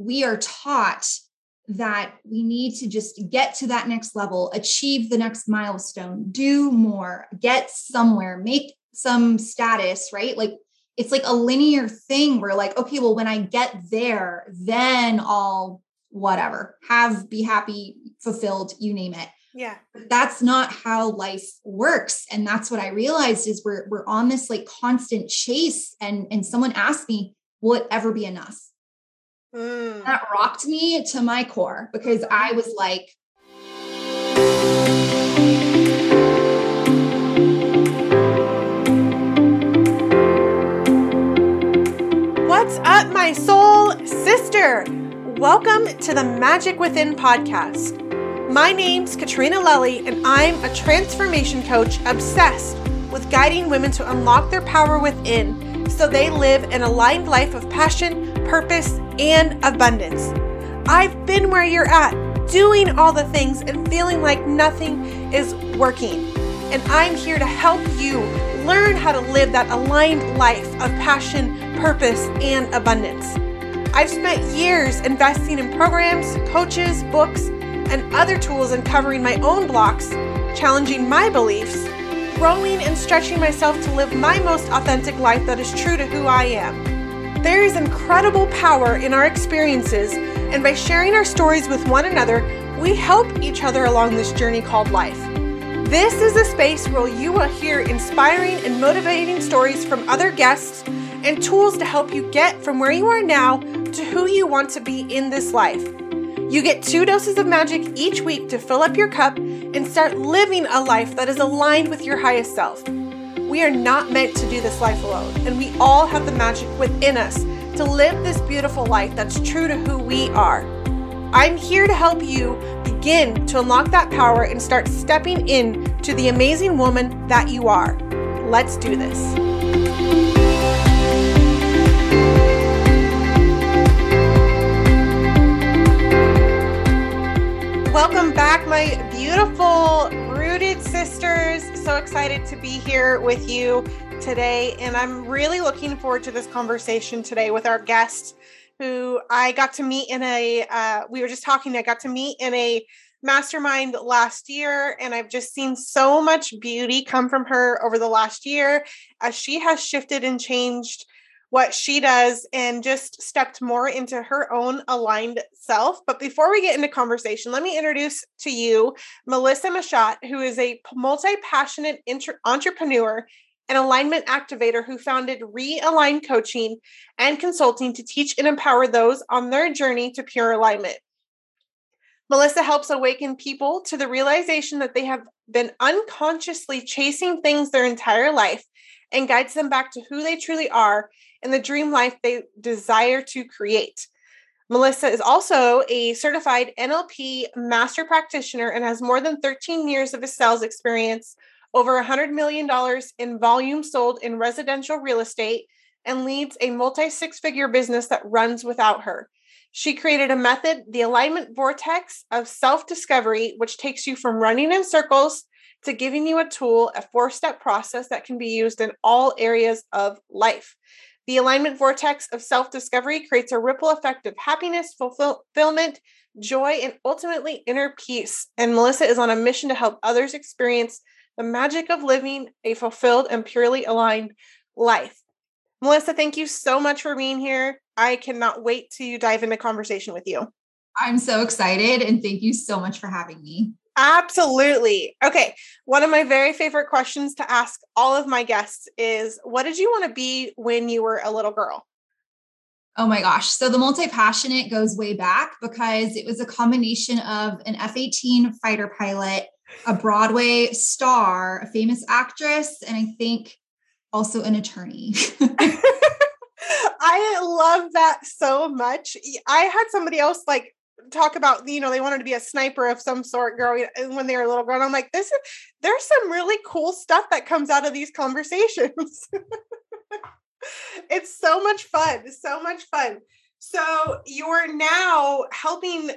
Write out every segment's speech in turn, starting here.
we are taught that we need to just get to that next level, achieve the next milestone, do more, get somewhere, make some status, right? Like it's like a linear thing where like okay, well when I get there, then I'll whatever, have be happy, fulfilled, you name it. Yeah. That's not how life works and that's what I realized is we're we're on this like constant chase and and someone asked me, will it ever be enough? Mm. That rocked me to my core because I was like, What's up, my soul sister? Welcome to the Magic Within podcast. My name's Katrina Lelly, and I'm a transformation coach obsessed with guiding women to unlock their power within so they live an aligned life of passion, purpose, and abundance. I've been where you're at, doing all the things and feeling like nothing is working. And I'm here to help you learn how to live that aligned life of passion, purpose, and abundance. I've spent years investing in programs, coaches, books, and other tools uncovering my own blocks, challenging my beliefs, growing and stretching myself to live my most authentic life that is true to who I am. There is incredible power in our experiences, and by sharing our stories with one another, we help each other along this journey called life. This is a space where you will hear inspiring and motivating stories from other guests and tools to help you get from where you are now to who you want to be in this life. You get two doses of magic each week to fill up your cup and start living a life that is aligned with your highest self. We are not meant to do this life alone, and we all have the magic within us to live this beautiful life that's true to who we are. I'm here to help you begin to unlock that power and start stepping in to the amazing woman that you are. Let's do this. Welcome back, my beautiful rooted sisters. So excited to be here with you today. And I'm really looking forward to this conversation today with our guest, who I got to meet in a, uh, we were just talking, I got to meet in a mastermind last year. And I've just seen so much beauty come from her over the last year as she has shifted and changed what she does and just stepped more into her own aligned self. But before we get into conversation, let me introduce to you Melissa Machat, who is a multi passionate inter- entrepreneur and alignment activator who founded Realign Coaching and Consulting to teach and empower those on their journey to pure alignment. Melissa helps awaken people to the realization that they have been unconsciously chasing things their entire life and guides them back to who they truly are and the dream life they desire to create. Melissa is also a certified NLP master practitioner and has more than 13 years of sales experience, over $100 million in volume sold in residential real estate, and leads a multi six figure business that runs without her. She created a method, the alignment vortex of self discovery, which takes you from running in circles to giving you a tool, a four step process that can be used in all areas of life. The alignment vortex of self discovery creates a ripple effect of happiness, fulfillment, joy, and ultimately inner peace. And Melissa is on a mission to help others experience the magic of living a fulfilled and purely aligned life. Melissa, thank you so much for being here. I cannot wait to dive into conversation with you. I'm so excited and thank you so much for having me. Absolutely. Okay. One of my very favorite questions to ask all of my guests is what did you want to be when you were a little girl? Oh my gosh. So the multi passionate goes way back because it was a combination of an F 18 fighter pilot, a Broadway star, a famous actress, and I think also an attorney. I love that so much. I had somebody else like talk about you know they wanted to be a sniper of some sort growing when they were a little girl and i'm like this is there's some really cool stuff that comes out of these conversations. It's so much fun so much fun. So you're now helping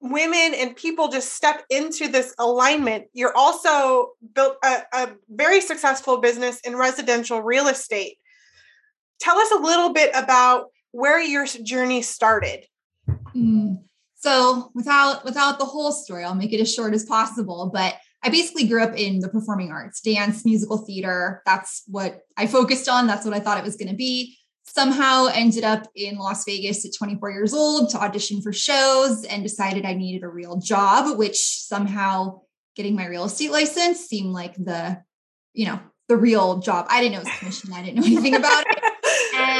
women and people just step into this alignment. You're also built a, a very successful business in residential real estate. Tell us a little bit about where your journey started. Mm. So without without the whole story, I'll make it as short as possible. But I basically grew up in the performing arts, dance, musical theater. That's what I focused on. That's what I thought it was going to be. Somehow ended up in Las Vegas at 24 years old to audition for shows and decided I needed a real job, which somehow getting my real estate license seemed like the, you know, the real job. I didn't know it was commission. I didn't know anything about it.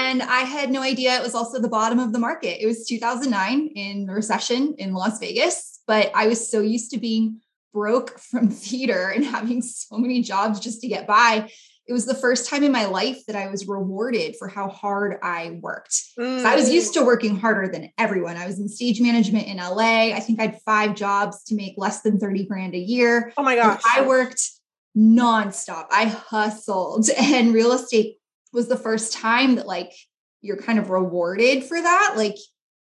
And I had no idea it was also the bottom of the market. It was 2009 in the recession in Las Vegas, but I was so used to being broke from theater and having so many jobs just to get by. It was the first time in my life that I was rewarded for how hard I worked. Mm. I was used to working harder than everyone. I was in stage management in LA. I think I had five jobs to make less than 30 grand a year. Oh my gosh. And I worked nonstop. I hustled and real estate was the first time that like you're kind of rewarded for that. Like,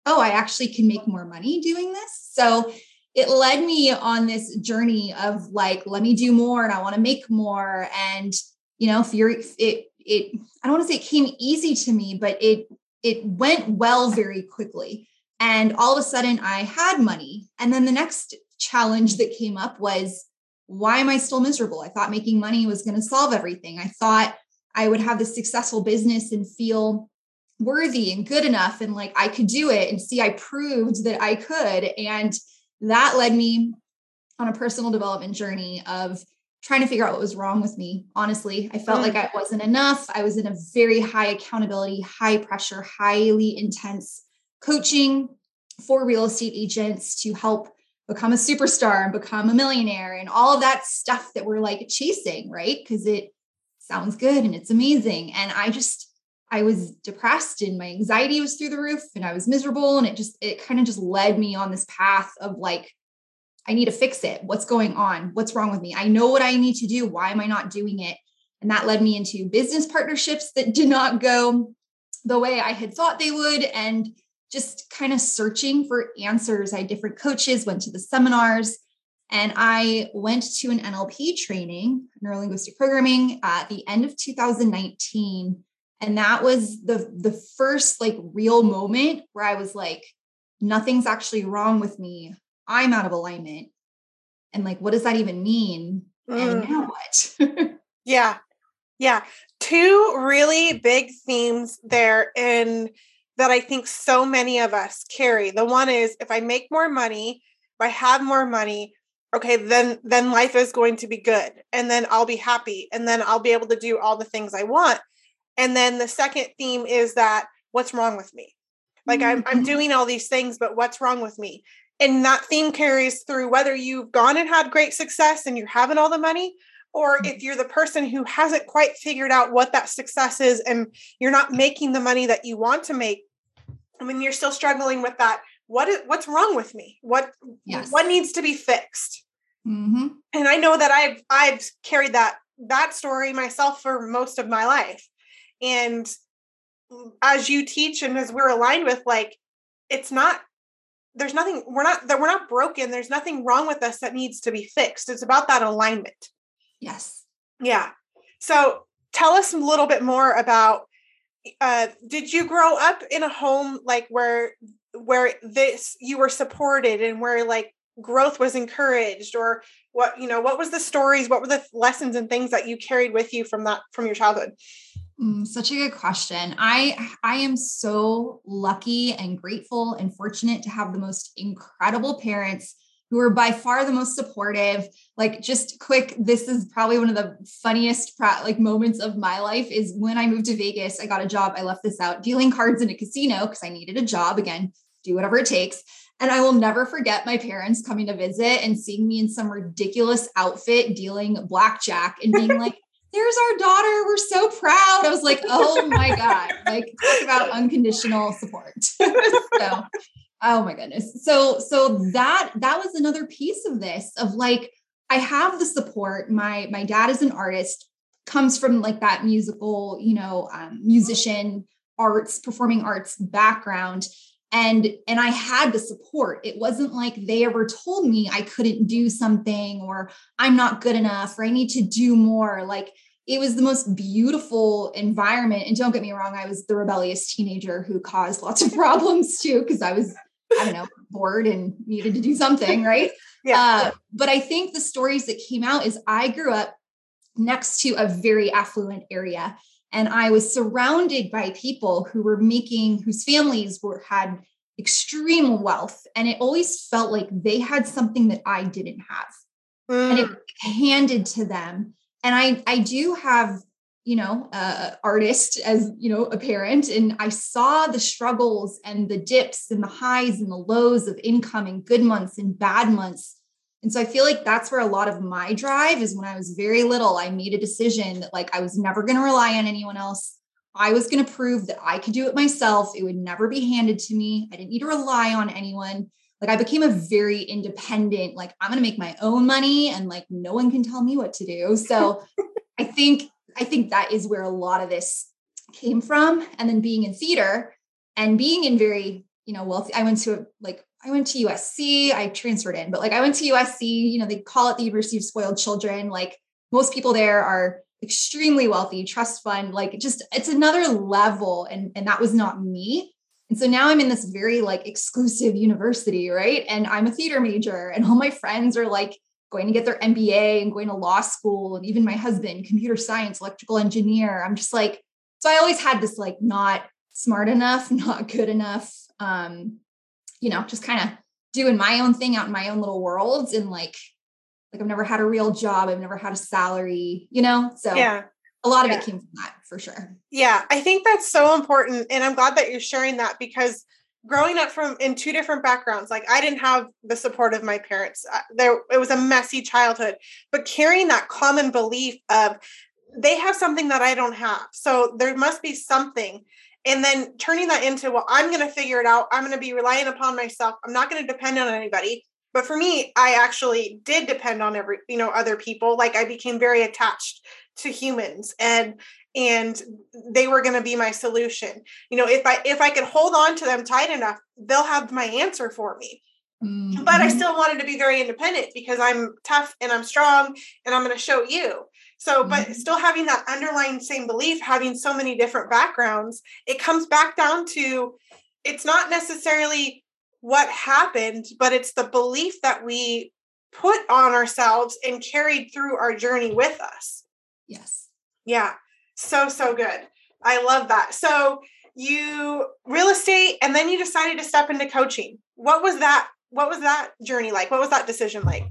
oh, I actually can make more money doing this. So it led me on this journey of like, let me do more and I want to make more. And, you know, fear it, it, I don't want to say it came easy to me, but it, it went well very quickly. And all of a sudden I had money. And then the next challenge that came up was, why am I still miserable? I thought making money was going to solve everything. I thought I would have this successful business and feel worthy and good enough and like I could do it and see I proved that I could. And that led me on a personal development journey of trying to figure out what was wrong with me. Honestly, I felt mm. like I wasn't enough. I was in a very high accountability, high pressure, highly intense coaching for real estate agents to help become a superstar and become a millionaire and all of that stuff that we're like chasing, right? Because it sounds good and it's amazing. And I just, I was depressed and my anxiety was through the roof and I was miserable. And it just, it kind of just led me on this path of like, I need to fix it. What's going on? What's wrong with me? I know what I need to do. Why am I not doing it? And that led me into business partnerships that did not go the way I had thought they would. And just kind of searching for answers. I had different coaches, went to the seminars, and I went to an NLP training, neurolinguistic programming, at the end of 2019. And that was the, the first like real moment where I was like, nothing's actually wrong with me. I'm out of alignment. And like, what does that even mean? Mm. And now what? yeah. Yeah. Two really big themes there in that I think so many of us carry. The one is if I make more money, if I have more money, okay then then life is going to be good and then i'll be happy and then i'll be able to do all the things i want and then the second theme is that what's wrong with me like mm-hmm. I'm, I'm doing all these things but what's wrong with me and that theme carries through whether you've gone and had great success and you're having all the money or mm-hmm. if you're the person who hasn't quite figured out what that success is and you're not making the money that you want to make I mean, you're still struggling with that what is what's wrong with me? What yes. what needs to be fixed? Mm-hmm. and i know that i've i've carried that that story myself for most of my life. And as you teach and as we're aligned with like it's not there's nothing we're not that we're not broken. There's nothing wrong with us that needs to be fixed. It's about that alignment. Yes. Yeah. So tell us a little bit more about uh did you grow up in a home like where where this you were supported and where like growth was encouraged or what you know what was the stories what were the lessons and things that you carried with you from that from your childhood? Mm, such a good question. I i am so lucky and grateful and fortunate to have the most incredible parents who are by far the most supportive. Like just quick this is probably one of the funniest like moments of my life is when i moved to vegas i got a job i left this out dealing cards in a casino because i needed a job again do whatever it takes. And I will never forget my parents coming to visit and seeing me in some ridiculous outfit dealing blackjack and being like, there's our daughter. We're so proud. I was like, oh my God, like talk about unconditional support. so, oh my goodness. So, so that, that was another piece of this of like, I have the support. My, my dad is an artist, comes from like that musical, you know, um, musician arts, performing arts background and and i had the support it wasn't like they ever told me i couldn't do something or i'm not good enough or i need to do more like it was the most beautiful environment and don't get me wrong i was the rebellious teenager who caused lots of problems too because i was I don't know, bored and needed to do something, right? Yeah. Uh, but I think the stories that came out is I grew up next to a very affluent area and I was surrounded by people who were making whose families were had extreme wealth and it always felt like they had something that I didn't have. Mm. And it mm. handed to them. And I I do have you know, uh, artist as, you know, a parent. And I saw the struggles and the dips and the highs and the lows of income and good months and bad months. And so I feel like that's where a lot of my drive is when I was very little, I made a decision that like I was never going to rely on anyone else. I was going to prove that I could do it myself. It would never be handed to me. I didn't need to rely on anyone. Like I became a very independent, like I'm going to make my own money and like no one can tell me what to do. So I think I think that is where a lot of this came from. And then being in theater and being in very, you know, wealthy, I went to a like, I went to USC, I transferred in, but like I went to USC, you know, they call it the University of Spoiled Children. Like most people there are extremely wealthy, trust fund, like just it's another level. And, and that was not me. And so now I'm in this very like exclusive university, right? And I'm a theater major, and all my friends are like going to get their MBA and going to law school, and even my husband, computer science, electrical engineer. I'm just like, so I always had this like not smart enough, not good enough, um, you know, just kind of doing my own thing out in my own little worlds. And like, like I've never had a real job, I've never had a salary, you know? So yeah. A lot of yeah. it came from that for sure. Yeah, I think that's so important. And I'm glad that you're sharing that because growing up from in two different backgrounds like i didn't have the support of my parents uh, there it was a messy childhood but carrying that common belief of they have something that i don't have so there must be something and then turning that into well i'm going to figure it out. I'm going to be relying upon myself. I'm not going to depend on anybody. But for me i actually did depend on every you know other people. Like i became very attached to humans and and they were going to be my solution. You know if i if i could hold on to them tight enough they'll have my answer for me. Mm-hmm. but i still wanted to be very independent because i'm tough and i'm strong and i'm going to show you so mm-hmm. but still having that underlying same belief having so many different backgrounds it comes back down to it's not necessarily what happened but it's the belief that we put on ourselves and carried through our journey with us yes yeah so, so good. I love that. So, you real estate and then you decided to step into coaching. What was that? What was that journey like? What was that decision like?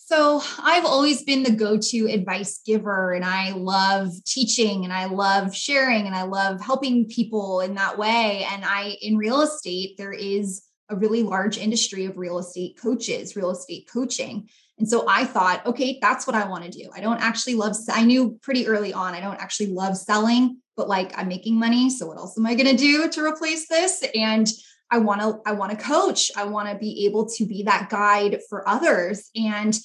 So, I've always been the go to advice giver, and I love teaching and I love sharing and I love helping people in that way. And I, in real estate, there is a really large industry of real estate coaches, real estate coaching. And so I thought, okay, that's what I want to do. I don't actually love, I knew pretty early on, I don't actually love selling, but like I'm making money. So what else am I going to do to replace this? And I want to, I want to coach. I want to be able to be that guide for others. And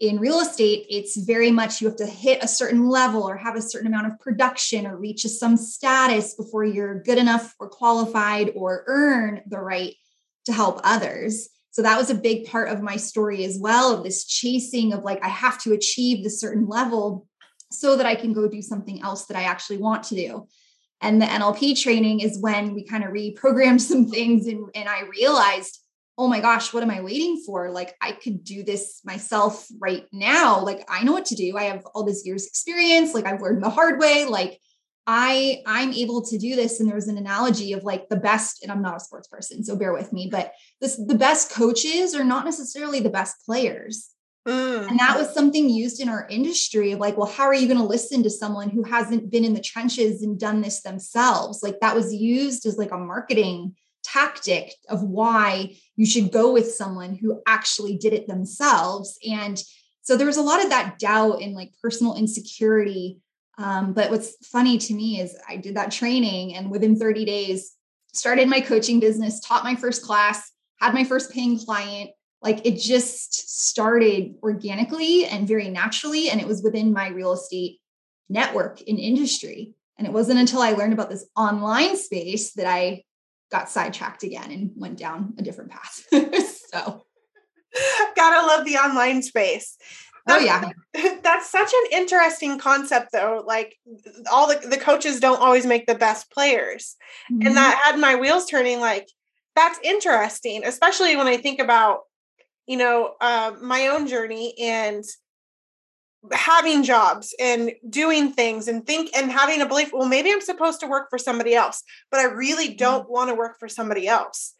in real estate, it's very much you have to hit a certain level or have a certain amount of production or reach some status before you're good enough or qualified or earn the right to help others. So that was a big part of my story as well of this chasing of like, I have to achieve this certain level so that I can go do something else that I actually want to do. And the NLP training is when we kind of reprogrammed some things and, and I realized, oh my gosh, what am I waiting for? Like, I could do this myself right now. Like, I know what to do. I have all this years experience. Like, I've learned the hard way. Like, I I'm able to do this and there's an analogy of like the best and I'm not a sports person so bear with me but this the best coaches are not necessarily the best players. Mm. And that was something used in our industry of like well how are you going to listen to someone who hasn't been in the trenches and done this themselves like that was used as like a marketing tactic of why you should go with someone who actually did it themselves and so there was a lot of that doubt and like personal insecurity um, but what's funny to me is I did that training and within 30 days started my coaching business, taught my first class, had my first paying client. Like it just started organically and very naturally. And it was within my real estate network in industry. And it wasn't until I learned about this online space that I got sidetracked again and went down a different path. so, gotta love the online space. Oh yeah. That's such an interesting concept though. Like all the, the coaches don't always make the best players. Mm-hmm. And that had my wheels turning like that's interesting, especially when I think about, you know, uh, my own journey and having jobs and doing things and think and having a belief well maybe i'm supposed to work for somebody else but i really mm-hmm. don't want to work for somebody else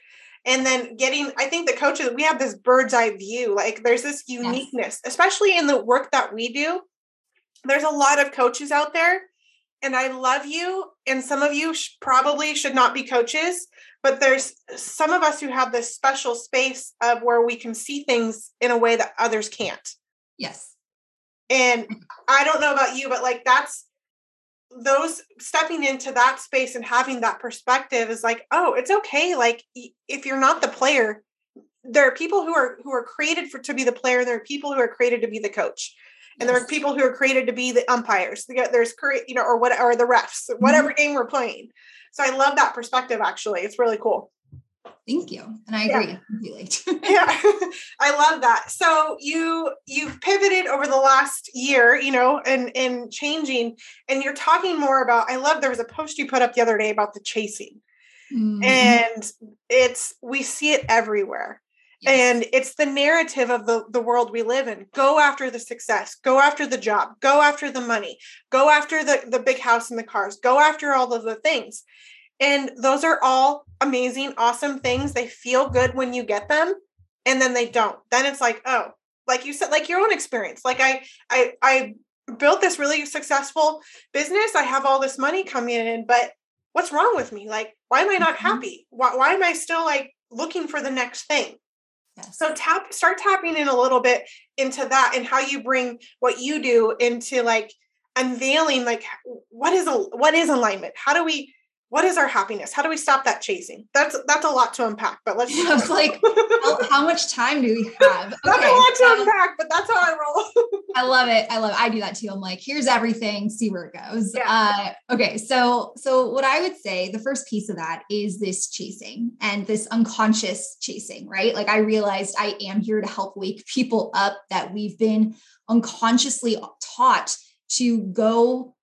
and then getting i think the coaches we have this bird's eye view like there's this uniqueness yes. especially in the work that we do there's a lot of coaches out there and i love you and some of you sh- probably should not be coaches but there's some of us who have this special space of where we can see things in a way that others can't yes and I don't know about you, but like that's those stepping into that space and having that perspective is like, oh, it's okay. Like if you're not the player, there are people who are who are created for to be the player. and There are people who are created to be the coach. And there are people who are created to be the umpires. There's you know, or what or the refs, whatever mm-hmm. game we're playing. So I love that perspective actually. It's really cool. Thank you. And I agree yeah. yeah. I love that. So you you've pivoted over the last year, you know, and and changing and you're talking more about I love there was a post you put up the other day about the chasing. Mm-hmm. And it's we see it everywhere. Yes. And it's the narrative of the, the world we live in. Go after the success, go after the job, go after the money, go after the, the big house and the cars, go after all of the things. And those are all amazing, awesome things. They feel good when you get them and then they don't. Then it's like, oh, like you said, like your own experience. Like I I I built this really successful business. I have all this money coming in, but what's wrong with me? Like, why am I not mm-hmm. happy? Why, why am I still like looking for the next thing? Yes. So tap start tapping in a little bit into that and how you bring what you do into like unveiling like what is a what is alignment? How do we what is our happiness? How do we stop that chasing? That's that's a lot to unpack, but let's. I was like, how, how, much time do we have? Okay, that's a lot to unpack, but that's how I roll. I love it. I love. It. I do that too. I'm like, here's everything. See where it goes. Yeah. Uh, okay, so so what I would say, the first piece of that is this chasing and this unconscious chasing, right? Like I realized I am here to help wake people up that we've been unconsciously taught to go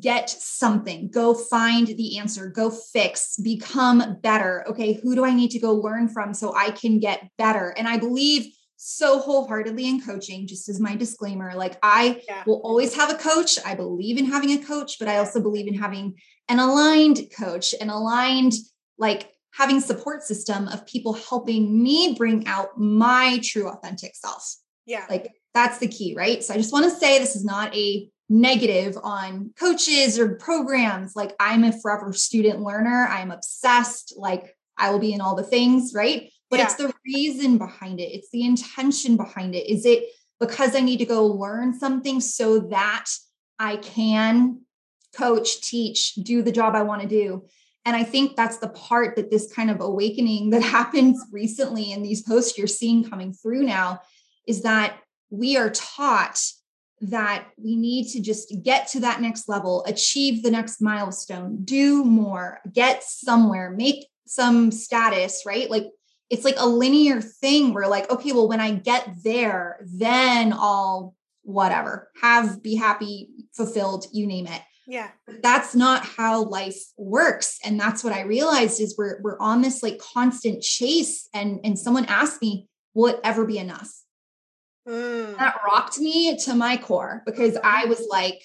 get something, go find the answer, go fix, become better. Okay, who do I need to go learn from so I can get better? And I believe so wholeheartedly in coaching, just as my disclaimer. Like, I yeah. will always have a coach. I believe in having a coach, but I also believe in having an aligned coach, an aligned, like, having support system of people helping me bring out my true authentic self. Yeah. Like, that's the key, right? So I just want to say this is not a negative on coaches or programs. Like I'm a forever student learner. I'm obsessed. Like I will be in all the things, right? But yeah. it's the reason behind it. It's the intention behind it. Is it because I need to go learn something so that I can coach, teach, do the job I want to do? And I think that's the part that this kind of awakening that happens recently in these posts you're seeing coming through now is that we are taught that we need to just get to that next level, achieve the next milestone, do more, get somewhere, make some status, right? Like it's like a linear thing where like okay, well when I get there, then I'll whatever, have be happy, fulfilled, you name it. Yeah. That's not how life works and that's what I realized is we're we're on this like constant chase and and someone asked me, will it ever be enough? Mm. That rocked me to my core because I was like,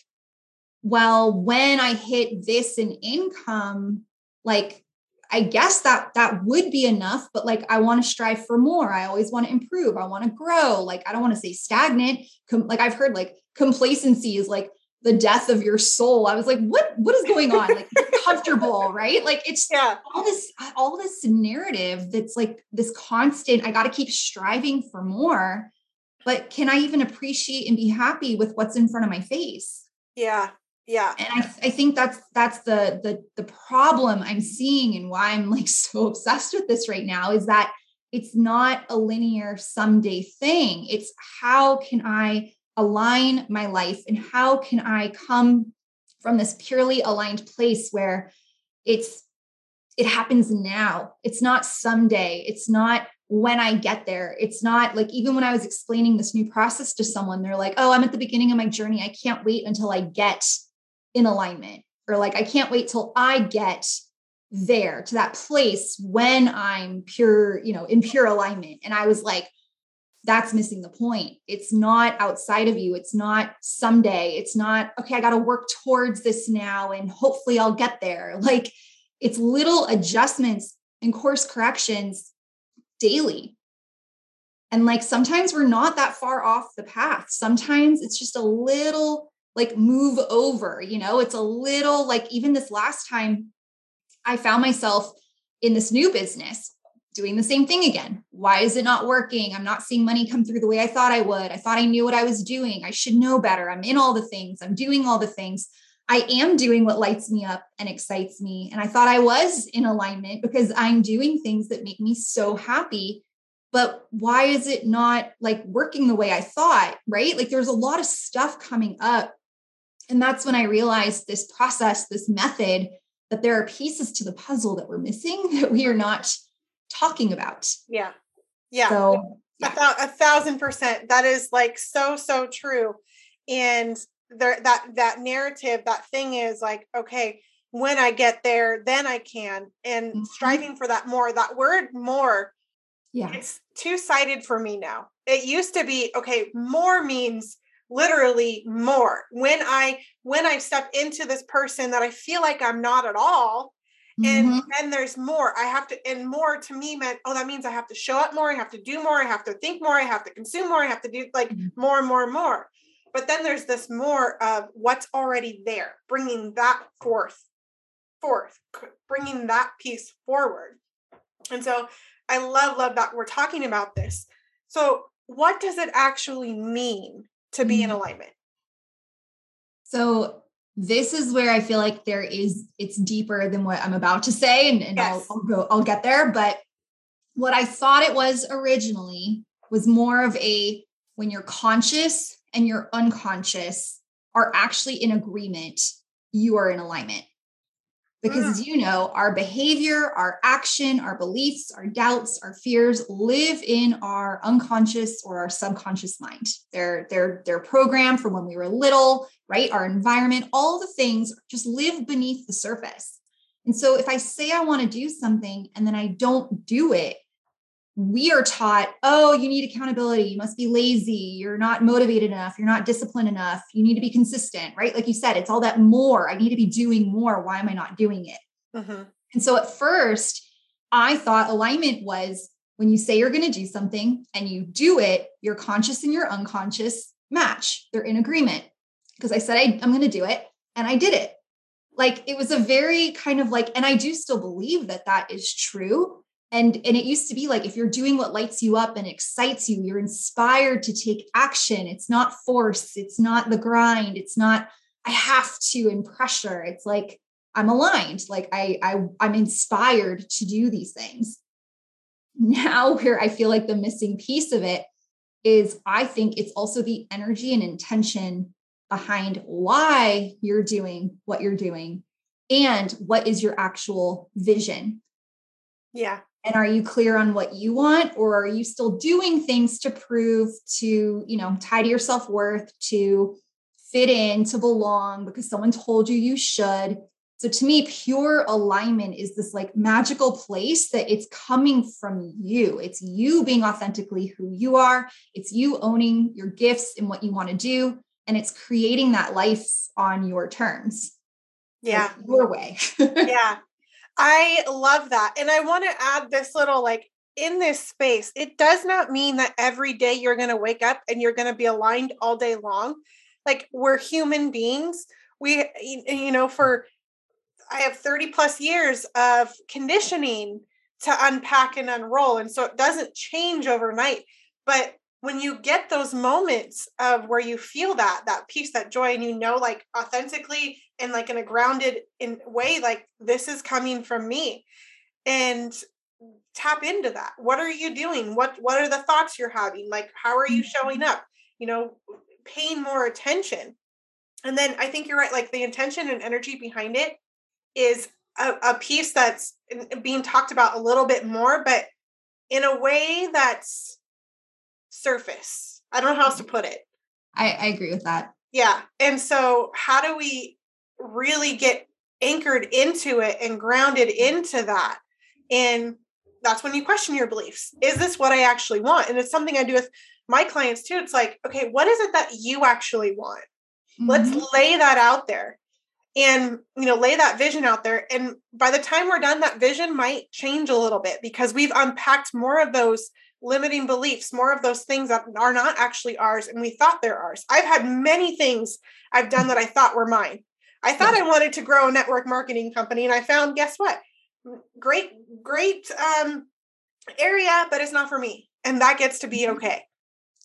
well, when I hit this in income, like I guess that that would be enough, but like I want to strive for more. I always want to improve. I want to grow. Like I don't want to say stagnant. Com- like I've heard like complacency is like the death of your soul. I was like, what what is going on? Like comfortable, right? Like it's yeah. all this all this narrative that's like this constant I got to keep striving for more but can I even appreciate and be happy with what's in front of my face? Yeah. Yeah. And I, I think that's that's the the the problem I'm seeing and why I'm like so obsessed with this right now is that it's not a linear someday thing. It's how can I align my life and how can I come from this purely aligned place where it's it happens now. It's not someday. It's not when I get there. It's not like even when I was explaining this new process to someone, they're like, oh, I'm at the beginning of my journey. I can't wait until I get in alignment. Or like, I can't wait till I get there to that place when I'm pure, you know, in pure alignment. And I was like, that's missing the point. It's not outside of you. It's not someday. It's not, okay, I got to work towards this now and hopefully I'll get there. Like it's little adjustments and course corrections daily. And like sometimes we're not that far off the path. Sometimes it's just a little like move over, you know, it's a little like even this last time I found myself in this new business doing the same thing again. Why is it not working? I'm not seeing money come through the way I thought I would. I thought I knew what I was doing. I should know better. I'm in all the things, I'm doing all the things. I am doing what lights me up and excites me. And I thought I was in alignment because I'm doing things that make me so happy. But why is it not like working the way I thought? Right. Like there's a lot of stuff coming up. And that's when I realized this process, this method, that there are pieces to the puzzle that we're missing that we are not talking about. Yeah. Yeah. So, yeah. A, th- a thousand percent. That is like so, so true. And there, that, that narrative, that thing is like, okay, when I get there, then I can. And mm-hmm. striving for that more, that word more, yeah, it's two sided for me now. It used to be, okay, more means literally more. When I, when I step into this person that I feel like I'm not at all, and mm-hmm. then there's more i have to and more to me meant oh that means i have to show up more i have to do more i have to think more i have to consume more i have to do like mm-hmm. more and more and more but then there's this more of what's already there bringing that forth forth bringing that piece forward and so i love love that we're talking about this so what does it actually mean to be in mm-hmm. alignment so this is where I feel like there is it's deeper than what I'm about to say, and, and yes. I'll, I'll go, I'll get there. But what I thought it was originally was more of a when you're conscious and you're unconscious are actually in agreement, you are in alignment. Because as you know, our behavior, our action, our beliefs, our doubts, our fears live in our unconscious or our subconscious mind. They're they're they're programmed from when we were little, right? Our environment, all the things just live beneath the surface. And so if I say I want to do something and then I don't do it, we are taught, oh, you need accountability. You must be lazy. You're not motivated enough. You're not disciplined enough. You need to be consistent, right? Like you said, it's all that more. I need to be doing more. Why am I not doing it? Mm-hmm. And so at first, I thought alignment was when you say you're going to do something and you do it, your conscious and your unconscious match. They're in agreement because I said I, I'm going to do it and I did it. Like it was a very kind of like, and I do still believe that that is true and and it used to be like if you're doing what lights you up and excites you you're inspired to take action. It's not force. It's not the grind. It's not i have to and pressure. It's like i'm aligned. Like i, I i'm inspired to do these things. Now where i feel like the missing piece of it is i think it's also the energy and intention behind why you're doing what you're doing and what is your actual vision. Yeah and are you clear on what you want or are you still doing things to prove to you know tie to your self-worth to fit in to belong because someone told you you should? So to me pure alignment is this like magical place that it's coming from you. It's you being authentically who you are. It's you owning your gifts and what you want to do and it's creating that life on your terms. Yeah. like your way. Yeah I love that. And I want to add this little like in this space, it does not mean that every day you're going to wake up and you're going to be aligned all day long. Like we're human beings. We, you know, for I have 30 plus years of conditioning to unpack and unroll. And so it doesn't change overnight. But when you get those moments of where you feel that that peace that joy and you know like authentically and like in a grounded in way like this is coming from me and tap into that. What are you doing? What what are the thoughts you're having? Like how are you showing mm-hmm. up? You know paying more attention. And then i think you're right like the intention and energy behind it is a, a piece that's being talked about a little bit more but in a way that's surface. I don't know how else to put it. I, I agree with that. Yeah. And so, how do we really get anchored into it and grounded into that. And that's when you question your beliefs. Is this what I actually want? And it's something I do with my clients too. It's like, okay, what is it that you actually want? Mm-hmm. Let's lay that out there and you know lay that vision out there and by the time we're done that vision might change a little bit because we've unpacked more of those limiting beliefs more of those things that are not actually ours and we thought they're ours i've had many things i've done that i thought were mine i thought i wanted to grow a network marketing company and i found guess what great great um area but it's not for me and that gets to be mm-hmm. okay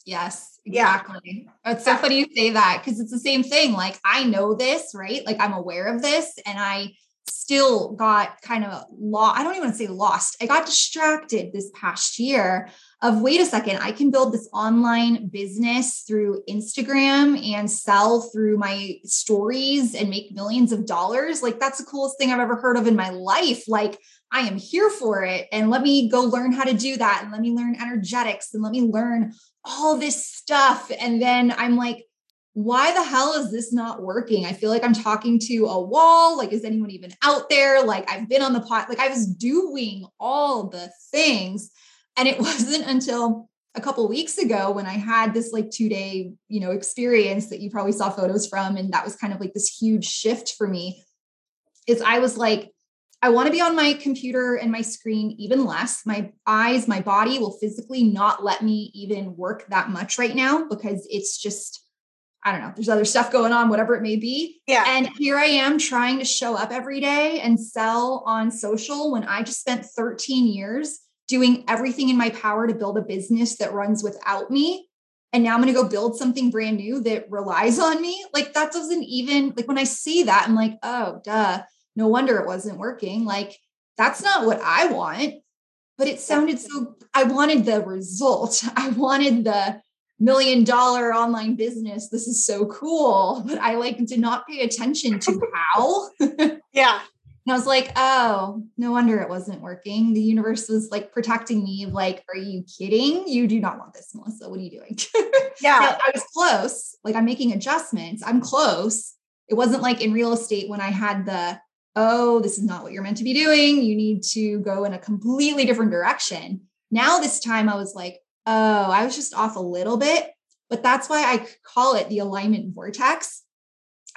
Yes, exactly. Yeah. It's so funny you say that because it's the same thing. Like I know this, right? Like I'm aware of this and I still got kind of lost. I don't even want to say lost. I got distracted this past year of wait a second, I can build this online business through Instagram and sell through my stories and make millions of dollars. Like that's the coolest thing I've ever heard of in my life. Like I am here for it. And let me go learn how to do that. And let me learn energetics and let me learn all this stuff. And then I'm like, why the hell is this not working? I feel like I'm talking to a wall. Like, is anyone even out there? Like, I've been on the pot, like, I was doing all the things. And it wasn't until a couple weeks ago when I had this like two day, you know, experience that you probably saw photos from. And that was kind of like this huge shift for me. Is I was like, I want to be on my computer and my screen even less. My eyes, my body will physically not let me even work that much right now because it's just, I don't know, there's other stuff going on, whatever it may be. Yeah. And here I am trying to show up every day and sell on social when I just spent 13 years doing everything in my power to build a business that runs without me. And now I'm going to go build something brand new that relies on me. Like that doesn't even, like when I see that, I'm like, oh, duh no wonder it wasn't working. Like, that's not what I want. But it sounded so, I wanted the result. I wanted the million dollar online business. This is so cool. But I like did not pay attention to how. yeah. And I was like, oh, no wonder it wasn't working. The universe was like protecting me of like, are you kidding? You do not want this, Melissa. What are you doing? Yeah. I was close. Like I'm making adjustments. I'm close. It wasn't like in real estate when I had the oh, this is not what you're meant to be doing. You need to go in a completely different direction. Now, this time I was like, oh, I was just off a little bit. But that's why I call it the alignment vortex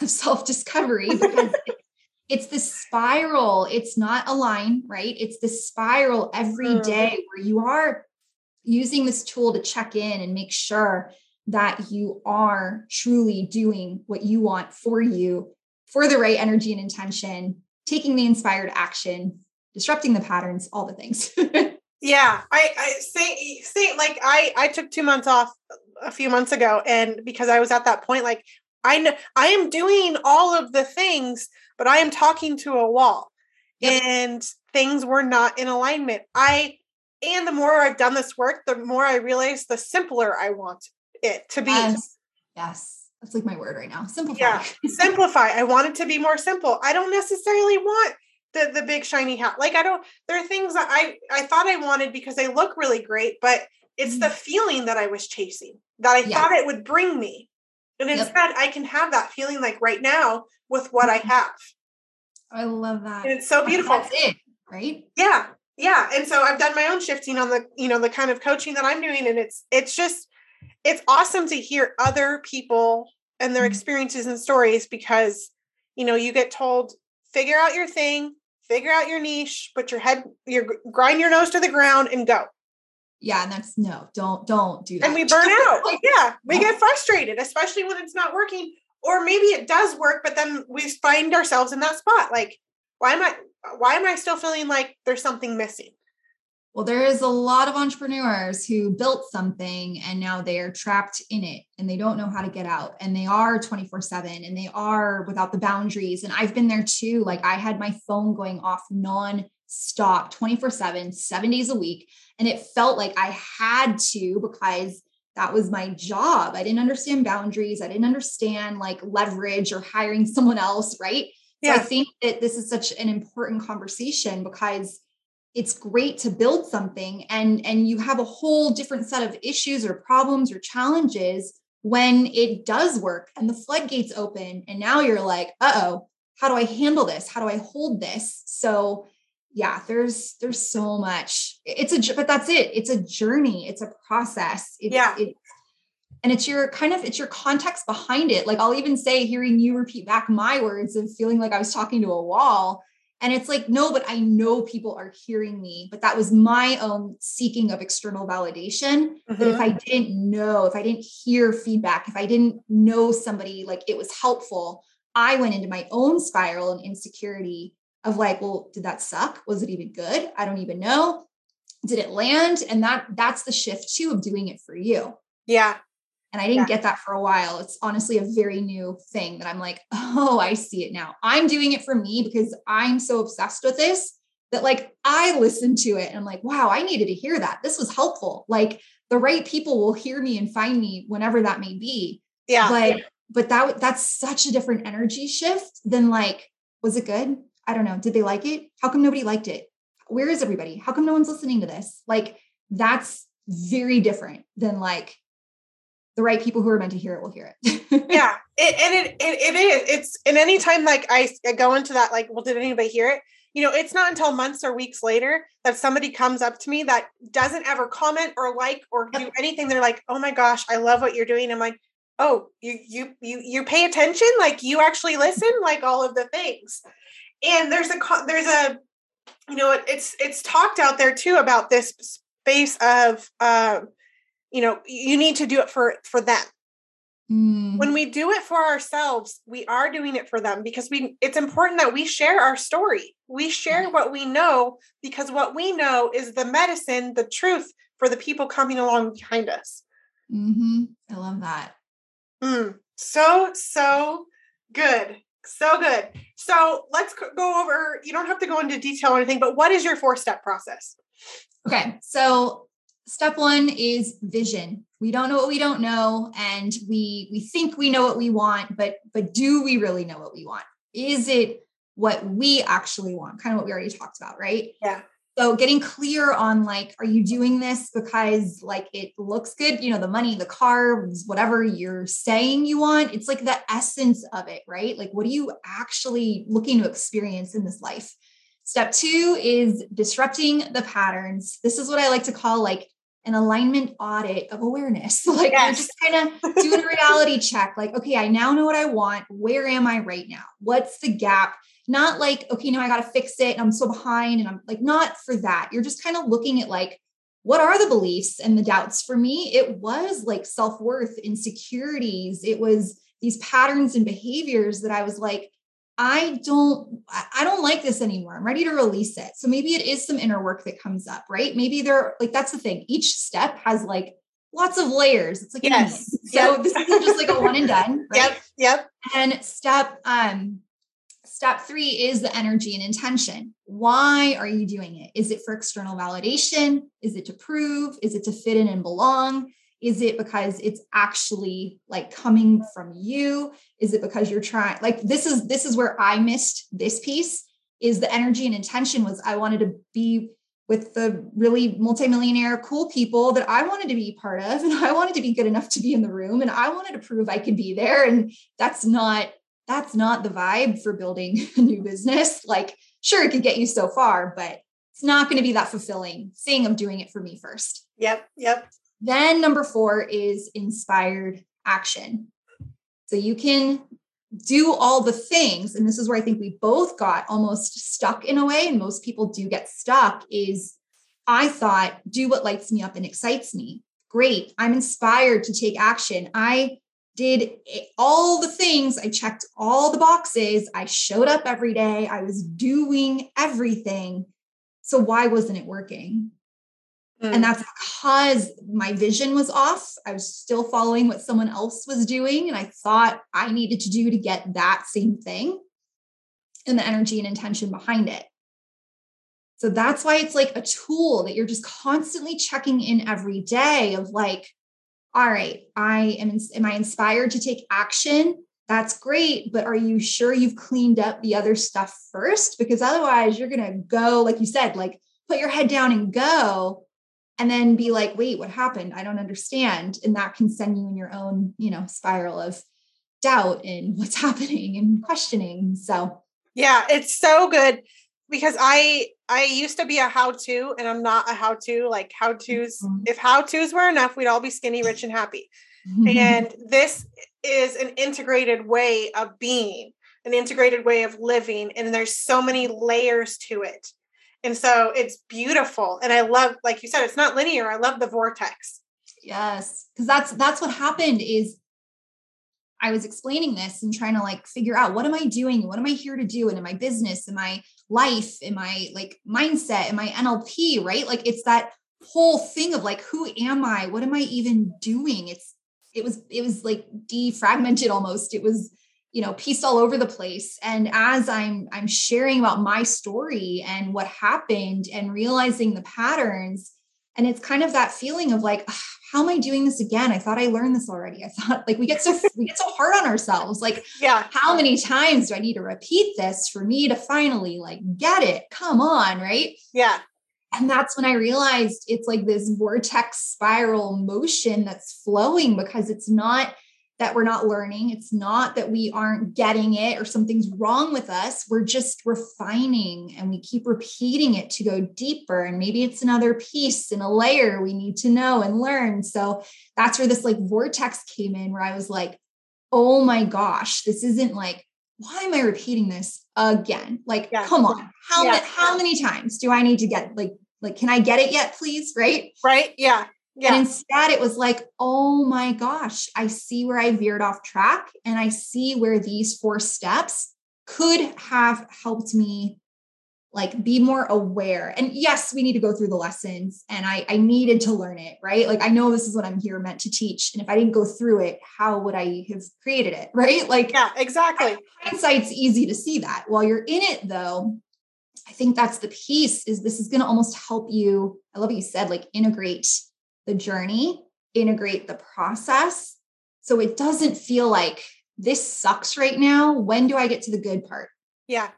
of self discovery because it's the spiral. It's not a line, right? It's the spiral every hmm. day where you are using this tool to check in and make sure that you are truly doing what you want for you for the right energy and intention taking the inspired action, disrupting the patterns, all the things. yeah, I, I say say like I I took two months off a few months ago, and because I was at that point, like I know I am doing all of the things, but I am talking to a wall, yep. and things were not in alignment. I and the more I've done this work, the more I realize the simpler I want it to be. Yes. yes that's like my word right now. Simplify. Yeah, simplify. I want it to be more simple. I don't necessarily want the the big shiny hat. Like I don't. There are things that I I thought I wanted because they look really great, but it's mm-hmm. the feeling that I was chasing that I yeah. thought it would bring me, and instead yep. I can have that feeling like right now with what mm-hmm. I have. I love that. And it's so beautiful. That's it, right? Yeah, yeah. And so I've done my own shifting on the you know the kind of coaching that I'm doing, and it's it's just it's awesome to hear other people and their mm-hmm. experiences and stories because you know you get told figure out your thing figure out your niche put your head your grind your nose to the ground and go yeah and that's no don't don't do that and we burn out yeah we get frustrated especially when it's not working or maybe it does work but then we find ourselves in that spot like why am i why am i still feeling like there's something missing well, there is a lot of entrepreneurs who built something and now they are trapped in it and they don't know how to get out. And they are 24 7 and they are without the boundaries. And I've been there too. Like I had my phone going off non stop 24 7, seven days a week. And it felt like I had to because that was my job. I didn't understand boundaries. I didn't understand like leverage or hiring someone else. Right. Yeah. So I think that this is such an important conversation because it's great to build something and and you have a whole different set of issues or problems or challenges when it does work and the floodgates open and now you're like uh-oh how do I handle this? How do I hold this? So yeah, there's there's so much. It's a but that's it. It's a journey. It's a process. It's, yeah. It's, and it's your kind of it's your context behind it. Like I'll even say, hearing you repeat back my words of feeling like I was talking to a wall. And it's like, no, but I know people are hearing me. But that was my own seeking of external validation. mm That if mm-hmm. I didn't know, if I didn't hear feedback, if I didn't know somebody like it was helpful, I went into my own spiral and insecurity of like, well, did that suck? Was it even good? I don't even know. Did it land? And that that's the shift too of doing it for you. Yeah. And I didn't yeah. get that for a while. It's honestly a very new thing that I'm like, oh, I see it now. I'm doing it for me because I'm so obsessed with this that like I listen to it and I'm like, wow, I needed to hear that. This was helpful. Like the right people will hear me and find me whenever that may be. Yeah. But but that that's such a different energy shift than like, was it good? I don't know. Did they like it? How come nobody liked it? Where is everybody? How come no one's listening to this? Like that's very different than like the right people who are meant to hear it will hear it. yeah. It, and it, it, it is, it's, and anytime like I, I go into that, like, well, did anybody hear it? You know, it's not until months or weeks later that somebody comes up to me that doesn't ever comment or like or do anything. They're like, oh my gosh, I love what you're doing. I'm like, oh you you you you pay attention like you actually listen like all of the things and there's a there's a you know it's it's talked out there too about this space of uh, you know you need to do it for for them mm. when we do it for ourselves we are doing it for them because we it's important that we share our story we share what we know because what we know is the medicine the truth for the people coming along behind us mm-hmm. i love that Mm, so, so good. So good. So let's go over, you don't have to go into detail or anything, but what is your four step process? Okay. So step one is vision. We don't know what we don't know. And we we think we know what we want, but but do we really know what we want? Is it what we actually want? Kind of what we already talked about, right? Yeah. So getting clear on like, are you doing this because like it looks good? You know, the money, the carbs, whatever you're saying you want. It's like the essence of it, right? Like, what are you actually looking to experience in this life? Step two is disrupting the patterns. This is what I like to call like an alignment audit of awareness. like yes. you're just kind of doing a reality check. Like, okay, I now know what I want. Where am I right now? What's the gap? Not like, okay, now I got to fix it. And I'm so behind. And I'm like, not for that. You're just kind of looking at like, what are the beliefs and the doubts? For me, it was like self worth, insecurities. It was these patterns and behaviors that I was like, I don't, I don't like this anymore. I'm ready to release it. So maybe it is some inner work that comes up, right? Maybe there, like, that's the thing. Each step has like lots of layers. It's like, yes. So yep. this isn't just like a one and done. Right? Yep. Yep. And step, um, Step three is the energy and intention. Why are you doing it? Is it for external validation? Is it to prove? Is it to fit in and belong? Is it because it's actually like coming from you? Is it because you're trying like this is this is where I missed this piece is the energy and intention was I wanted to be with the really multimillionaire cool people that I wanted to be part of and I wanted to be good enough to be in the room and I wanted to prove I could be there and that's not that's not the vibe for building a new business. Like, sure, it could get you so far, but it's not going to be that fulfilling seeing them doing it for me first. Yep. Yep. Then number four is inspired action. So you can do all the things. And this is where I think we both got almost stuck in a way. And most people do get stuck is I thought, do what lights me up and excites me. Great. I'm inspired to take action. I did all the things. I checked all the boxes. I showed up every day. I was doing everything. So why wasn't it working? Mm. And that's because my vision was off. I was still following what someone else was doing. And I thought I needed to do to get that same thing and the energy and intention behind it. So that's why it's like a tool that you're just constantly checking in every day of like, all right, I am, am I inspired to take action? That's great. But are you sure you've cleaned up the other stuff first? Because otherwise you're going to go, like you said, like put your head down and go and then be like, wait, what happened? I don't understand. And that can send you in your own, you know, spiral of doubt and what's happening and questioning. So Yeah, it's so good because I I used to be a how-to and I'm not a how-to. Like how-tos, mm-hmm. if how-tos were enough, we'd all be skinny, rich, and happy. and this is an integrated way of being, an integrated way of living. And there's so many layers to it. And so it's beautiful. And I love, like you said, it's not linear. I love the vortex. Yes. Cause that's that's what happened is I was explaining this and trying to like figure out what am I doing? What am I here to do? And in my business, am my life, in my like mindset, in my NLP, right? Like it's that whole thing of like, who am I? What am I even doing? It's it was it was like defragmented almost. It was you know pieced all over the place and as i'm i'm sharing about my story and what happened and realizing the patterns and it's kind of that feeling of like how am i doing this again? I thought i learned this already. I thought like we get so we get so hard on ourselves. Like yeah. how many times do i need to repeat this for me to finally like get it? Come on right? Yeah. And that's when I realized it's like this vortex spiral motion that's flowing because it's not that we're not learning. It's not that we aren't getting it or something's wrong with us. We're just refining and we keep repeating it to go deeper. And maybe it's another piece and a layer we need to know and learn. So that's where this like vortex came in, where I was like, oh my gosh, this isn't like, why am I repeating this again? Like, yeah. come on. How, yeah. how many times do I need to get like, like, can I get it yet, please? Right. Right. Yeah. Yeah. And instead, it was like, oh my gosh, I see where I veered off track and I see where these four steps could have helped me like be more aware. And yes, we need to go through the lessons and I, I needed to learn it, right? Like I know this is what I'm here meant to teach. And if I didn't go through it, how would I have created it? Right. Like, yeah, exactly. Hindsight's easy to see that. While you're in it though, I think that's the piece is this is going to almost help you. I love what you said, like integrate the journey, integrate the process. So it doesn't feel like this sucks right now. When do I get to the good part? Yeah.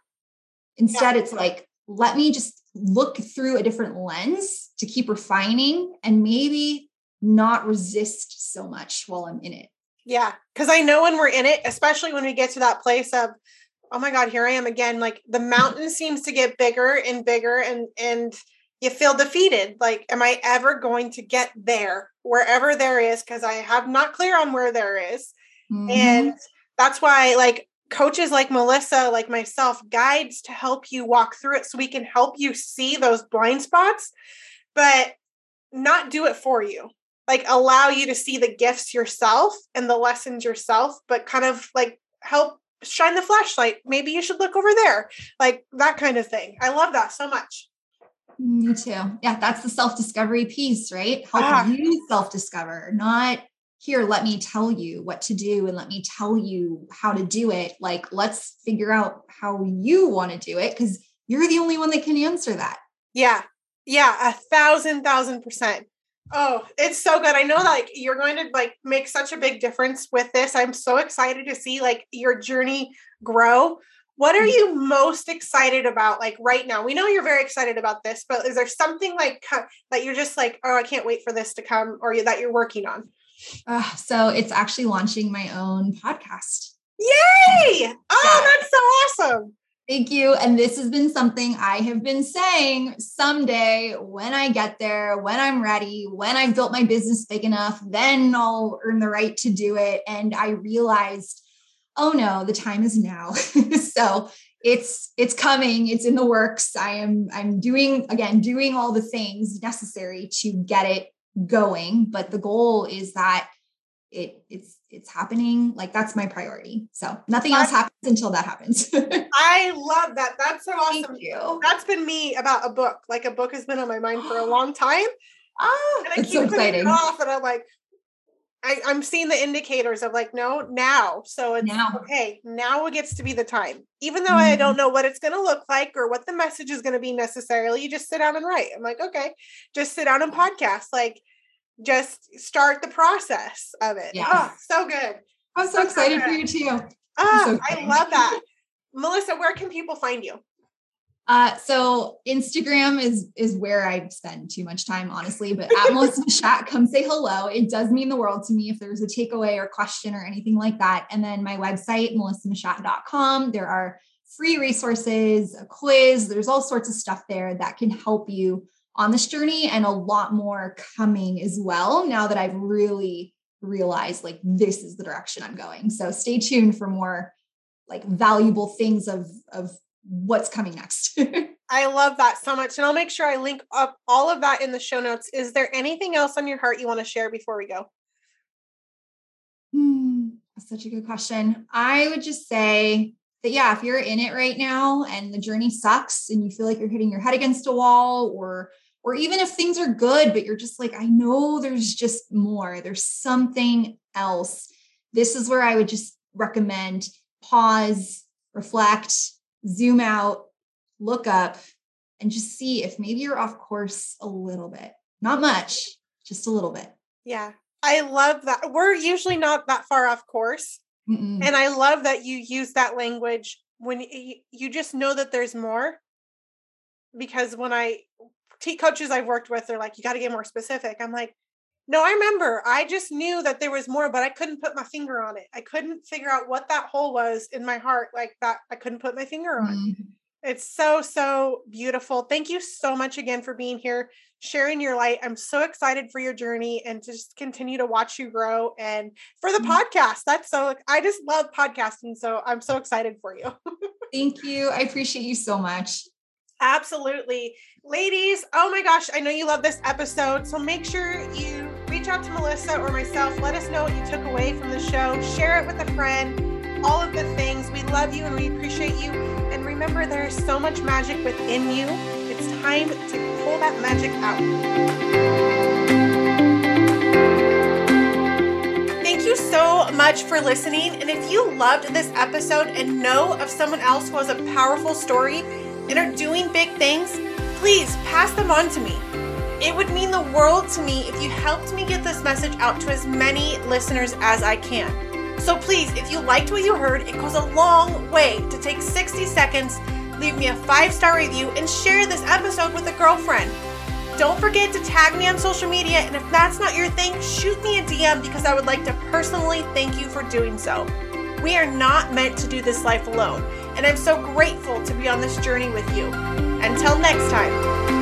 Instead, yeah. it's like, let me just look through a different lens to keep refining and maybe not resist so much while I'm in it. Yeah. Cause I know when we're in it, especially when we get to that place of, oh my God, here I am again. Like the mountain seems to get bigger and bigger and, and, you feel defeated. Like, am I ever going to get there, wherever there is? Because I have not clear on where there is. Mm-hmm. And that's why, like, coaches like Melissa, like myself, guides to help you walk through it so we can help you see those blind spots, but not do it for you. Like, allow you to see the gifts yourself and the lessons yourself, but kind of like help shine the flashlight. Maybe you should look over there, like that kind of thing. I love that so much. Me too. Yeah, that's the self discovery piece, right? Help ah. you self discover, not here, let me tell you what to do and let me tell you how to do it. Like, let's figure out how you want to do it because you're the only one that can answer that. Yeah. Yeah. A thousand, thousand percent. Oh, it's so good. I know like you're going to like make such a big difference with this. I'm so excited to see like your journey grow. What are mm. you most excited about like right now? We know you're very excited about this, but is there something like that you're just like, oh, I can't wait for this to come or that you're working on? Uh, so it's actually launching my own podcast. Yay! Oh, yeah. that's so awesome. Thank you. And this has been something I have been saying someday when I get there, when I'm ready, when I've built my business big enough, then I'll earn the right to do it. And I realized oh no, the time is now. so it's it's coming it's in the works. I am i'm doing again doing all the things necessary to get it going but the goal is that it it's it's happening. Like that's my priority. So nothing else happens until that happens. I love that. That's so awesome. Thank you. that's been me about a book. Like a book has been on my mind for a long time. Oh and I keep so exciting. off and i'm like I, am seeing the indicators of like, no, now. So it's now. okay. Now it gets to be the time. Even though mm-hmm. I don't know what it's going to look like or what the message is going to be necessarily, you just sit down and write. I'm like, okay, just sit down and podcast. Like, just start the process of it. Yeah. Oh, so good. I'm so, so excited for you too. Oh, so I love that. Melissa, where can people find you? Uh, so Instagram is is where I spend too much time, honestly. But at Melissa Machat, come say hello. It does mean the world to me if there's a takeaway or question or anything like that. And then my website, melissamachat.com. There are free resources, a quiz. There's all sorts of stuff there that can help you on this journey and a lot more coming as well now that I've really realized like this is the direction I'm going. So stay tuned for more like valuable things of of what's coming next. I love that so much. And I'll make sure I link up all of that in the show notes. Is there anything else on your heart you want to share before we go? Hmm, that's such a good question. I would just say that, yeah, if you're in it right now and the journey sucks and you feel like you're hitting your head against a wall or or even if things are good but you're just like i know there's just more there's something else this is where i would just recommend pause reflect zoom out look up and just see if maybe you're off course a little bit. Not much just a little bit. Yeah. I love that. We're usually not that far off course. Mm-mm. and i love that you use that language when you, just know that there's more. Because when I i T coaches I've worked with, they're like, you got to get more specific. I'm like, no, I remember. I just knew that there was more, but I couldn't put my finger on it. I couldn't figure out what that hole was in my heart, like that I couldn't put my finger on. Mm-hmm. It's so, so beautiful. Thank you so much again for being here, sharing your light. I'm so excited for your journey and to just continue to watch you grow. And for the mm-hmm. podcast, that's so, I just love podcasting. So I'm so excited for you. Thank you. I appreciate you so much. Absolutely. Ladies, oh my gosh, I know you love this episode. So make sure you reach out to Melissa or myself. Let us know what you took away from the show. Share it with a friend. All of the things. We love you and we appreciate you. And remember, there is so much magic within you. It's time to pull that magic out. Thank you so much for listening. And if you loved this episode and know of someone else who has a powerful story, and are doing big things, please pass them on to me. It would mean the world to me if you helped me get this message out to as many listeners as I can. So please, if you liked what you heard, it goes a long way to take 60 seconds, leave me a five star review, and share this episode with a girlfriend. Don't forget to tag me on social media, and if that's not your thing, shoot me a DM because I would like to personally thank you for doing so. We are not meant to do this life alone and I'm so grateful to be on this journey with you. Until next time.